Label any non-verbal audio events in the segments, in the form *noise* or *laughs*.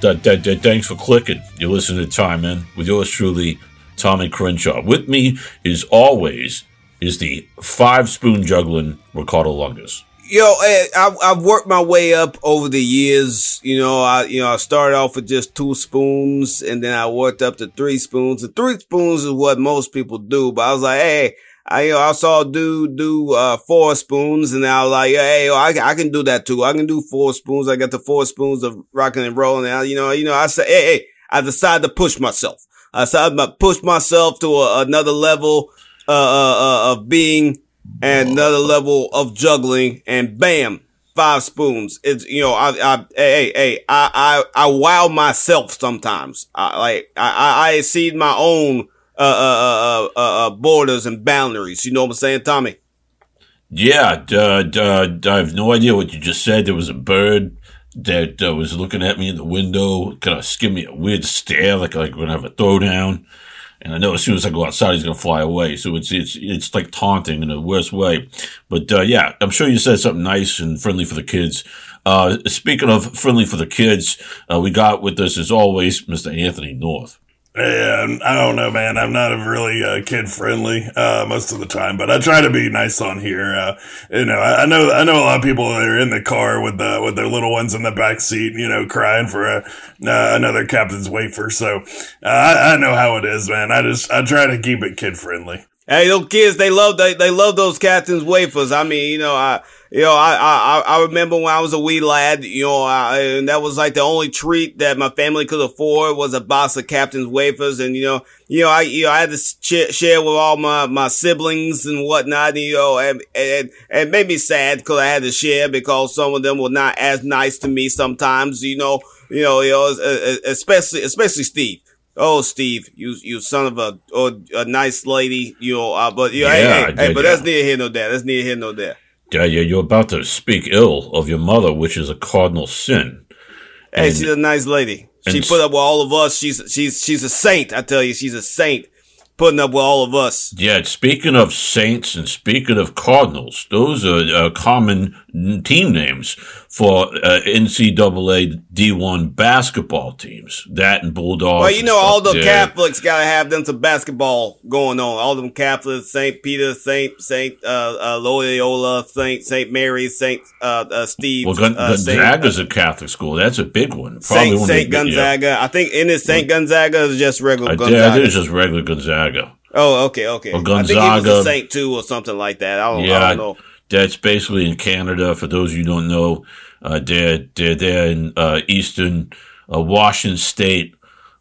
thanks for clicking. You're listening to Time In with yours truly, Tommy Crenshaw. With me, is always, is the five spoon juggling Ricardo Lungus. Yo, I, I've worked my way up over the years. You know, I you know I started off with just two spoons, and then I worked up to three spoons. And three spoons is what most people do. But I was like, hey, I you know I saw a dude do uh, four spoons, and I was like, hey, I, I can do that too. I can do four spoons. I got the four spoons of rocking and rolling. And I, you know, you know, I said, hey, hey, I decided to push myself. I decided to push myself to a, another level uh, uh, uh of being and another level of juggling, and bam, five spoons. It's you know, I, I, hey, hey, I, I, I wow myself sometimes. I like, I, I, I exceed my own uh, uh, uh, uh, borders and boundaries. You know what I'm saying, Tommy? Yeah, uh, uh, I have no idea what you just said. There was a bird that uh, was looking at me in the window, kind of give me a weird stare, like like we're gonna have a throwdown. And I know as soon as I go outside, he's to fly away. So it's it's it's like taunting in the worst way. But uh, yeah, I'm sure you said something nice and friendly for the kids. Uh, speaking of friendly for the kids, uh, we got with us as always, Mr. Anthony North. Yeah, I don't know, man. I'm not a really uh, kid friendly uh, most of the time, but I try to be nice on here. Uh, you know, I, I, know I know a lot of people that are in the car with the with their little ones in the back seat, you know, crying for a, uh, another captain's wafer. So uh, I, I know how it is, man. I just I try to keep it kid friendly. Hey, those kids, they love they, they love those captain's wafers. I mean, you know, I you know, I, I, I remember when I was a wee lad, you know, I, and that was like the only treat that my family could afford was a box of Captain's wafers. And, you know, you know, I, you know, I had to sh- share with all my, my siblings and whatnot, and, you know, and, and, and it made me sad because I had to share because some of them were not as nice to me sometimes, you know, you know, you know, especially, especially Steve. Oh, Steve, you you son of a a nice lady, you know. Uh, but you know, yeah, hey, hey, hey, but that's neither here nor there. That's neither here nor there. Yeah, yeah, you're about to speak ill of your mother, which is a cardinal sin. Hey, and, she's a nice lady. She put up with all of us. She's she's she's a saint. I tell you, she's a saint putting up with all of us. Yeah, speaking of saints and speaking of cardinals, those are uh, common team names for uh, NCAA D1 basketball teams. That and Bulldogs. Well, you know, all the there. Catholics got to have them some basketball going on. All them Catholics, St. Peter, St. St. Uh, uh, Loyola, St. St. Mary, St. Uh, uh, Steve. Well, Gun- uh, Gonzaga's a Catholic school. That's a big one. Probably St. St. Gonzaga. Yeah. I think in it St. Gonzaga is just regular I Gonzaga. I think it's just regular Gonzaga. Oh, okay, okay. Or Gonzaga. I think he was a Saint too, or something like that. I don't, yeah, I don't know. That's basically in Canada. For those of you who don't know, uh, they're, they're, they're in uh, eastern uh, Washington state,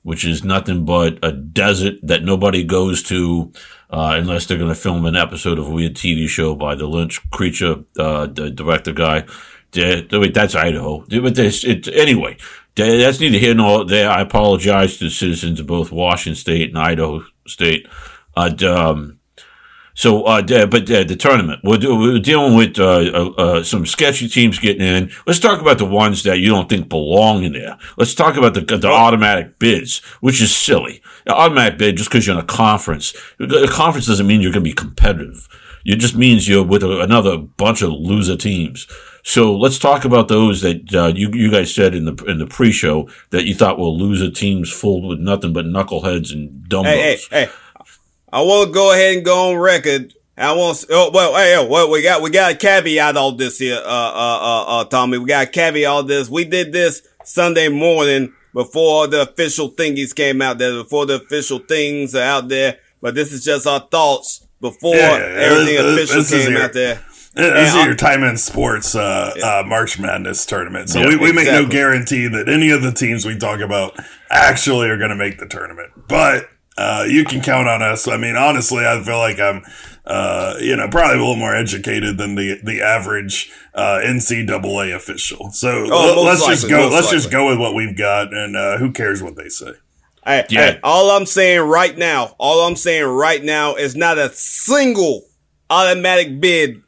which is nothing but a desert that nobody goes to uh, unless they're going to film an episode of a weird TV show by the Lynch creature, uh, the director guy. They're, wait, that's Idaho. But this, it, anyway, that's neither here nor there. I apologize to the citizens of both Washington State and Idaho State. Uh, um, so, uh, but uh, the tournament, we're, we're dealing with uh, uh, uh, some sketchy teams getting in. Let's talk about the ones that you don't think belong in there. Let's talk about the, the automatic bids, which is silly. The automatic bid, just because you're in a conference, a conference doesn't mean you're going to be competitive. It just means you're with a, another bunch of loser teams. So let's talk about those that uh, you you guys said in the in the pre-show that you thought were loser teams full with nothing but knuckleheads and dumbos. Hey, hey, hey. I want to go ahead and go on record. I want. Oh, well, hey, well, we got we got a caveat all this here, uh, uh, uh, uh, Tommy. We got a caveat all this. We did this Sunday morning before the official thingies came out there, before the official things are out there. But this is just our thoughts before yeah, yeah, everything this, official this came your, out there. This is your time in sports uh, yeah. uh, March Madness tournament. So we, we make no guarantee that any of the teams we talk about actually are going to make the tournament. But uh, you can count on us. I mean, honestly, I feel like I'm, uh, you know, probably a little more educated than the the average uh, NCAA official. So oh, let's likely, just go. Let's likely. just go with what we've got, and uh, who cares what they say. Hey, yeah. Hey, all I'm saying right now, all I'm saying right now is not a single automatic bid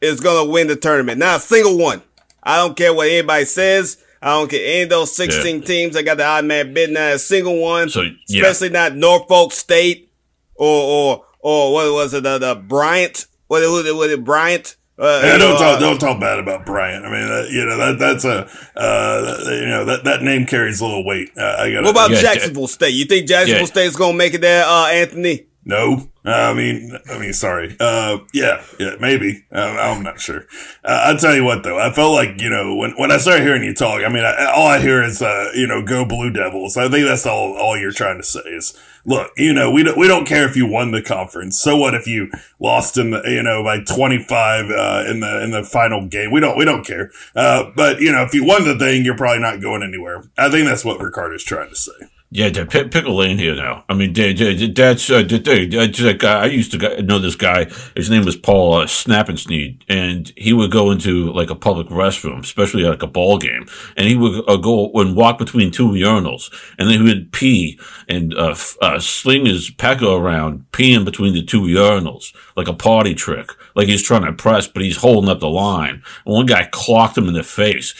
is gonna win the tournament. Not a single one. I don't care what anybody says. I don't care any of those 16 yeah. teams that got the odd man bid, not a single one. So, yeah. Especially not Norfolk State or, or, or what was it, the, the Bryant? What, was it, was it Bryant? Uh, yeah, don't know, talk uh, don't talk bad about Bryant. I mean, uh, you know that that's a uh, you know that that name carries a little weight. Uh, I got. What about yeah, Jacksonville State? You think Jacksonville yeah. State is going to make it there, uh, Anthony? No, I mean, I mean, sorry. Uh, yeah, yeah, maybe. Uh, I'm not sure. Uh, I'll tell you what, though. I felt like, you know, when, when I started hearing you talk, I mean, I, all I hear is, uh, you know, go Blue Devils. I think that's all, all you're trying to say is, look, you know, we don't, we don't care if you won the conference. So what if you lost in the, you know, by 25, uh, in the, in the final game? We don't, we don't care. Uh, but, you know, if you won the thing, you're probably not going anywhere. I think that's what Ricardo's trying to say. Yeah, they pick, a lane here now. I mean, that's uh, that's guy. I used to know this guy. His name was Paul uh, Snappinsneed, and he would go into like a public restroom, especially like a ball game, and he would uh, go and walk between two urinals, and then he would pee and uh, uh, sling his pecker around, peeing between the two urinals like a party trick, like he's trying to impress, but he's holding up the line. And one guy clocked him in the face.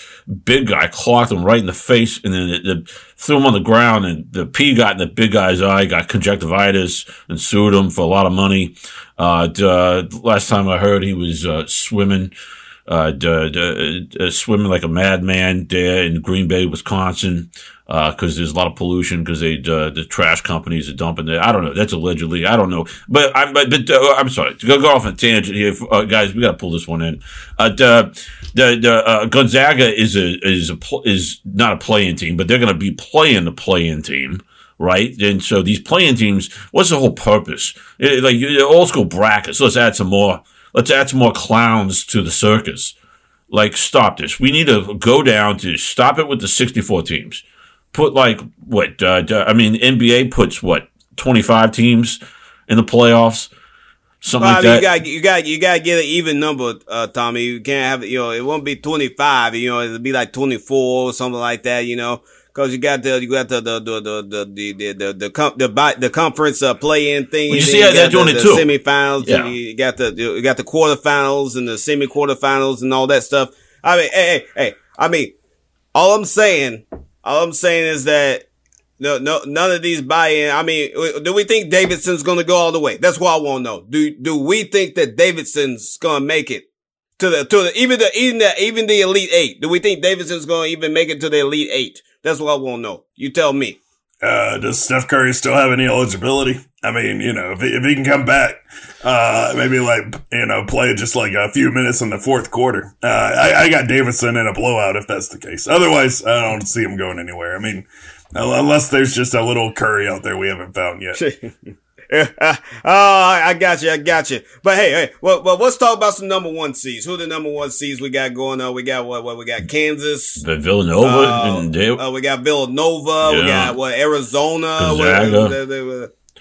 Big guy clocked him right in the face, and then it, it threw him on the ground, and the pee got in the big guy's eye, got conjunctivitis, and sued him for a lot of money. Uh, uh, last time I heard, he was uh, swimming, uh, d- d- uh, swimming like a madman there in Green Bay, Wisconsin, because uh, there's a lot of pollution because they the trash companies are dumping there. I don't know. That's allegedly. I don't know. But I'm but, but I'm sorry to go, go off on a tangent here, guys. We got to pull this one in. the the, the Gonzaga is a is a is not a playing team, but they're going to be playing the playing team right? And so these playing teams, what's the whole purpose? It, like old school brackets. Let's add some more. Let's add some more clowns to the circus. Like, stop this. We need to go down to stop it with the 64 teams. Put like what? Uh, I mean, NBA puts what 25 teams in the playoffs. Something well, like that. You got you got you got to get an even number, uh, Tommy. You can't have you know it won't be 25. You know it'll be like 24 or something like that. You know Cause you got the you got the the the the the the the the, the, the, the conference uh, play in thing. Well, you see how they're doing the, it too. Semifinals. Yeah. You got the you got the quarterfinals and the semi quarterfinals and all that stuff. I mean, hey, hey, hey. I mean, all I'm saying, all I'm saying is that no, no, none of these buy-in. I mean, do we think Davidson's going to go all the way? That's what I want to know. Do do we think that Davidson's going to make it to the to the even the even the even the elite eight? Do we think Davidson's going to even make it to the elite eight? That's what I want to know. You tell me. Uh, does Steph Curry still have any eligibility? I mean, you know, if he, if he can come back, uh, maybe like, you know, play just like a few minutes in the fourth quarter. Uh, I, I got Davidson in a blowout if that's the case. Otherwise, I don't see him going anywhere. I mean, unless there's just a little Curry out there we haven't found yet. *laughs* *laughs* oh, I got you. I got you. But hey, hey, well, well, let's talk about some number one seeds. Who are the number one seeds we got going on? We got what? What we got? Kansas, the Villanova, uh, and they, uh, we got Villanova. Yeah. We got what? Arizona.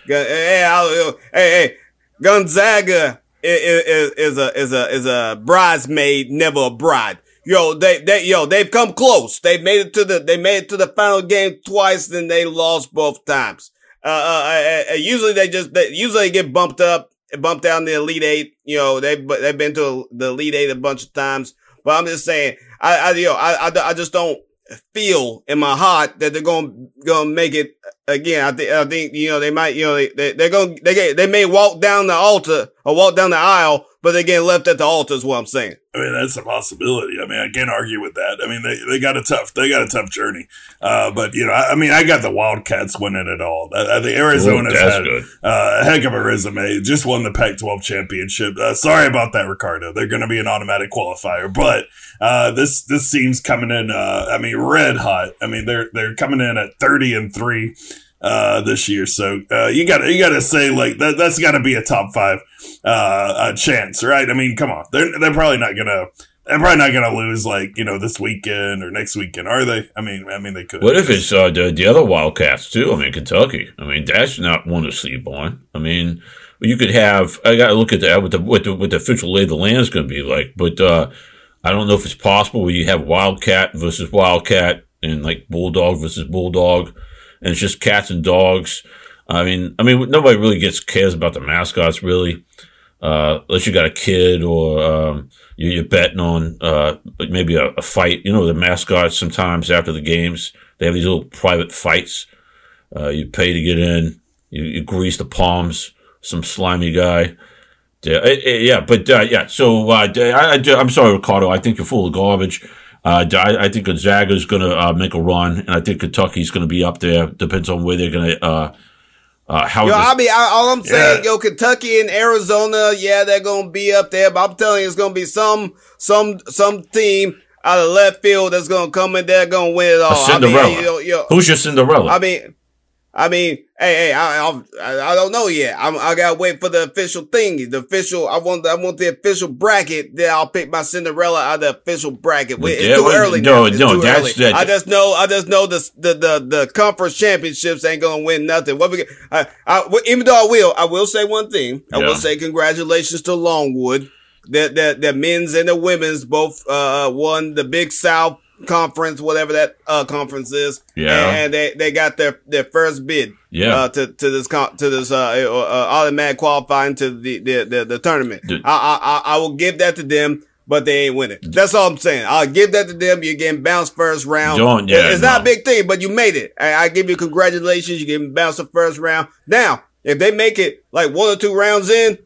Gonzaga. Hey, hey, hey, Gonzaga is, is, is a is a is a bridesmaid, never a bride. Yo, they, they, yo, they've come close. They made it to the, they made it to the final game twice, then they lost both times. Uh, uh, usually they just they, usually get bumped up, bumped down the elite eight. You know, they they've been to the elite eight a bunch of times. But I'm just saying, I, I you know, I, I, I just don't feel in my heart that they're gonna gonna make it again. I think I think you know they might you know they, they they're gonna they they may walk down the altar or walk down the aisle, but they get left at the altar. Is what I'm saying. I mean, that's a possibility. I mean, I can't argue with that. I mean, they, they got a tough, they got a tough journey. Uh, but you know, I, I, mean, I got the Wildcats winning it all. I, I think Arizona's Ooh, had uh, a heck of a resume. Just won the Pac-12 championship. Uh, sorry about that, Ricardo. They're going to be an automatic qualifier, but, uh, this, this team's coming in, uh, I mean, red hot. I mean, they're, they're coming in at 30 and three uh, this year. So uh, you gotta you got to say like that. That's got to be a top five uh, chance, right? I mean, come on, they're they're probably not gonna. They're probably not going to lose like you know this weekend or next weekend, are they? I mean, I mean they could. What if it's uh, the the other Wildcats too? I mean, Kentucky. I mean, that's not one to sleep on. I mean, you could have. I got to look at that with the with the with the official lay of the land is going to be like, but uh, I don't know if it's possible where you have Wildcat versus Wildcat and like Bulldog versus Bulldog and it's just cats and dogs. I mean, I mean, nobody really gets cares about the mascots really, uh, unless you got a kid or um, you're betting on uh, maybe a, a, fight. You know, the mascots sometimes after the games they have these little private fights. Uh, you pay to get in. You, you grease the palms. Some slimy guy. Yeah, yeah, but uh, yeah. So uh, I, am sorry, Ricardo. I think you're full of garbage. Uh, I, I, think Gonzaga is going to uh, make a run, and I think Kentucky's going to be up there. Depends on where they're going to. Uh, uh, how yo, I mean, I, all I'm saying, yeah. yo, Kentucky and Arizona, yeah, they're going to be up there. But I'm telling you, it's going to be some some some team out of left field that's going to come in there, going to win it all. Cinderella. I mean, yo, yo, Who's your Cinderella? I mean, I mean, hey, hey, I, I, I don't know yet. I'm, I gotta wait for the official thing. The official, I want, I want the official bracket. Then I'll pick my Cinderella out of the official bracket. It's yeah, too early. No, now. It's no, that's that. I just know, I just know the, the, the, the conference championships ain't gonna win nothing. What we, I, I, even though I will, I will say one thing. I yeah. will say congratulations to Longwood. That, that, the men's and the women's both, uh, won the Big South conference, whatever that uh, conference is. Yeah, and they, they got their, their first bid. Yeah, uh, to to this con- to this uh, uh, uh automatic qualifying to the the the, the tournament. Dude. I, I I will give that to them. But they ain't winning. That's all I'm saying. I'll give that to them. You're getting bounced first round. Don't, yeah, it's no. not a big thing, but you made it. I, I give you congratulations. You get bounced the first round. Now, if they make it like one or two rounds in,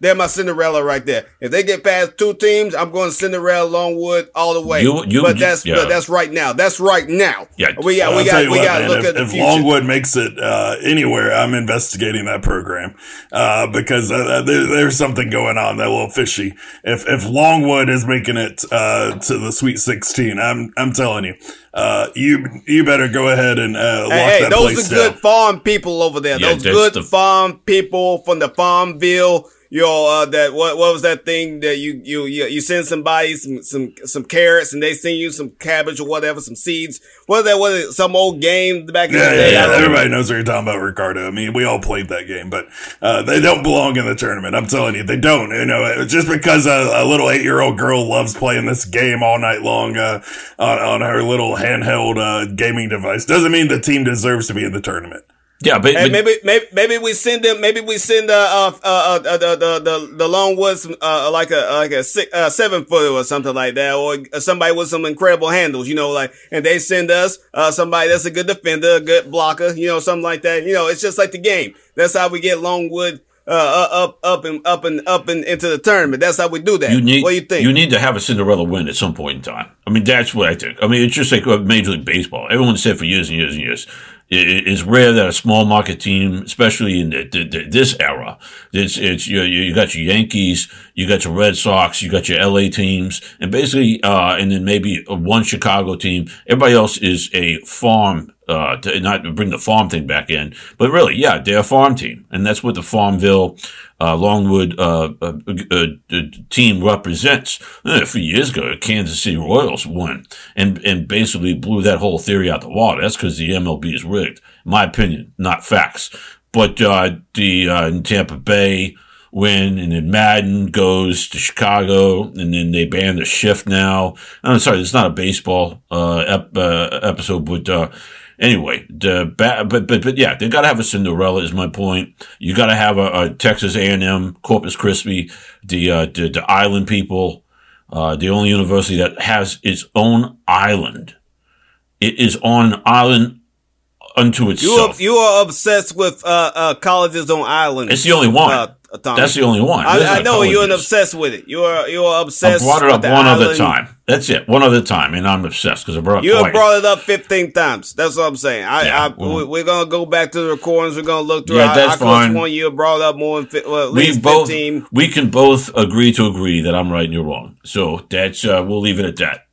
they're my Cinderella right there. If they get past two teams, I'm going Cinderella Longwood all the way. You, you, but that's yeah. but that's right now. That's right now. Yeah, we got we got we got to look if, at the if future. Longwood makes it uh, anywhere, I'm investigating that program uh, because uh, there, there's something going on that little fishy. If if Longwood is making it uh, to the Sweet 16, I'm I'm telling you. Uh, you you better go ahead and uh, lock hey, hey, that those are down. good farm people over there. Yeah, those good the- farm people from the Farmville yo, uh, that what what was that thing that you you you, you send somebody some some some carrots and they send you some cabbage or whatever, some seeds. What that was some old game back in yeah, the day? Yeah, yeah. everybody knows what you're talking about, Ricardo. I mean, we all played that game, but uh, they don't belong in the tournament. I'm telling you, they don't. You know, just because a, a little eight year old girl loves playing this game all night long uh, on, on her little handheld uh, gaming device doesn't mean the team deserves to be in the tournament. Yeah, but, but maybe, maybe maybe we send them. Maybe we send uh uh uh, uh the the the the Longwoods uh like a like a six, uh, seven footer or something like that, or somebody with some incredible handles. You know, like and they send us uh somebody that's a good defender, a good blocker. You know, something like that. You know, it's just like the game. That's how we get Longwood uh, uh, up, up and up and up and into the tournament. That's how we do that. You need, what do you think? You need to have a Cinderella win at some point in time. I mean, that's what I think. I mean, it's just like Major League Baseball. Everyone said for years and years and years. It is rare that a small market team, especially in the, the, this era, it's, it's, you, you got your Yankees, you got your Red Sox, you got your LA teams, and basically, uh, and then maybe one Chicago team. Everybody else is a farm uh, to not bring the farm thing back in, but really, yeah, they're a farm team, and that's what the Farmville uh, Longwood uh, uh, uh, uh team represents. a few years ago, Kansas City Royals won and and basically blew that whole theory out the water. That's because the MLB is rigged, my opinion, not facts. But the in Tampa Bay win, and then Maddon goes to Chicago, and then they ban the shift now. I'm sorry, it's not a baseball ep- episode, but Anyway, the but but but yeah, they got to have a Cinderella. Is my point. You got to have a, a Texas A and M, Corpus Christi, the, uh, the the island people, uh, the only university that has its own island. It is on an island unto itself. You are, you are obsessed with uh, uh, colleges on islands. It's the only one. That's the only one. I, I know you're obsessed with it. You are you are obsessed. I brought it up one island. other time. That's it, one other time, and I'm obsessed because I brought. You have brought it up 15 times. That's what I'm saying. I, yeah, I well, we're gonna go back to the recordings. We're gonna look through. Yeah, that's I, I fine. One you have brought up more than well, at we least both, 15. We can both agree to agree that I'm right and you're wrong. So that's uh, we'll leave it at that.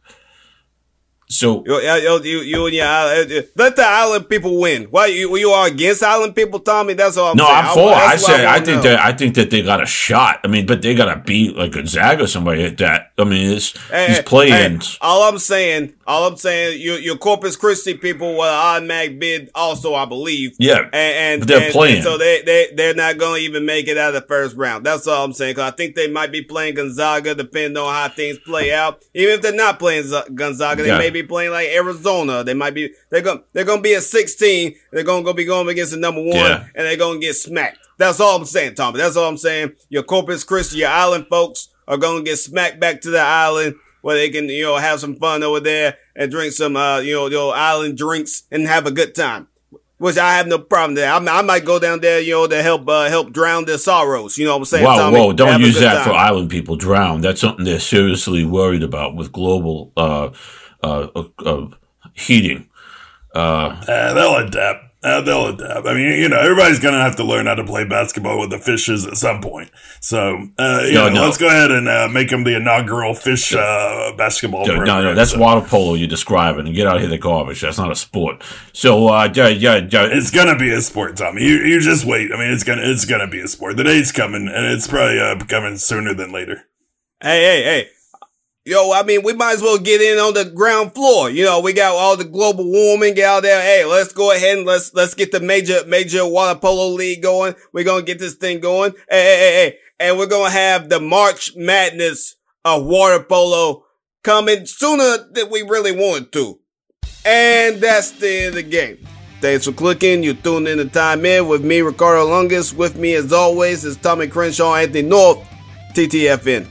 So you, you, you, you and your island, eh, eh, let the island people win. Why you, you are against island people, Tommy? That's all. I'm no, saying. I'm for. I, I say I, I think know. that I think that they got a shot. I mean, but they got to beat like Gonzaga, or somebody at that. I mean, it's hey, he's playing. Hey, all I'm saying, all I'm saying, your your Corpus Christi people will automatic bid also, I believe. Yeah, and, and they're and, playing, and so they they they're not going to even make it out of the first round. That's all I'm saying. Because I think they might be playing Gonzaga, depending on how things play out. Even if they're not playing Gonzaga, they yeah. may be playing like Arizona. They might be they're going they're going to be at 16. They're going to be going against the number one, yeah. and they're going to get smacked. That's all I'm saying, Tommy. That's all I'm saying. Your Corpus Christi, your island folks are going to get smacked back to the island where they can, you know, have some fun over there and drink some, uh, you know, your island drinks and have a good time. Which I have no problem there. I, I might go down there, you know, to help uh, help drown their sorrows. You know what I'm saying? Whoa, Tommy? whoa! Don't Have use that time. for island people. Drown. That's something they're seriously worried about with global uh, uh, uh, uh, heating. Uh, Uh, they'll adapt. Uh, they'll adapt. I mean, you know, everybody's gonna have to learn how to play basketball with the fishes at some point. So, uh, you No, know, no. let's go ahead and uh, make them the inaugural fish uh, basketball. no, no, program. no, that's So water polo you're describing. And get out of here, the garbage. That's not a sport. So, uh, yeah, yeah, yeah. It's gonna be a sport, Tommy. You, you just wait. I mean, it's gonna it's gonna be a sport. The day's coming, and it's probably uh, coming sooner than later. Hey, hey, hey. Yo, I mean, we might as well get in on the ground floor. You know, we got all the global warming out there. Hey, let's go ahead and let's let's get the major major water polo league going. We're gonna get this thing going. Hey, hey, hey, hey. And we're gonna have the March Madness of water polo coming sooner than we really wanted to. And that's the end of the game. Thanks for clicking. You're tuned in to Time In with me, Ricardo Lungus. With me, as always, is Tommy Crenshaw, Anthony North, TTFN.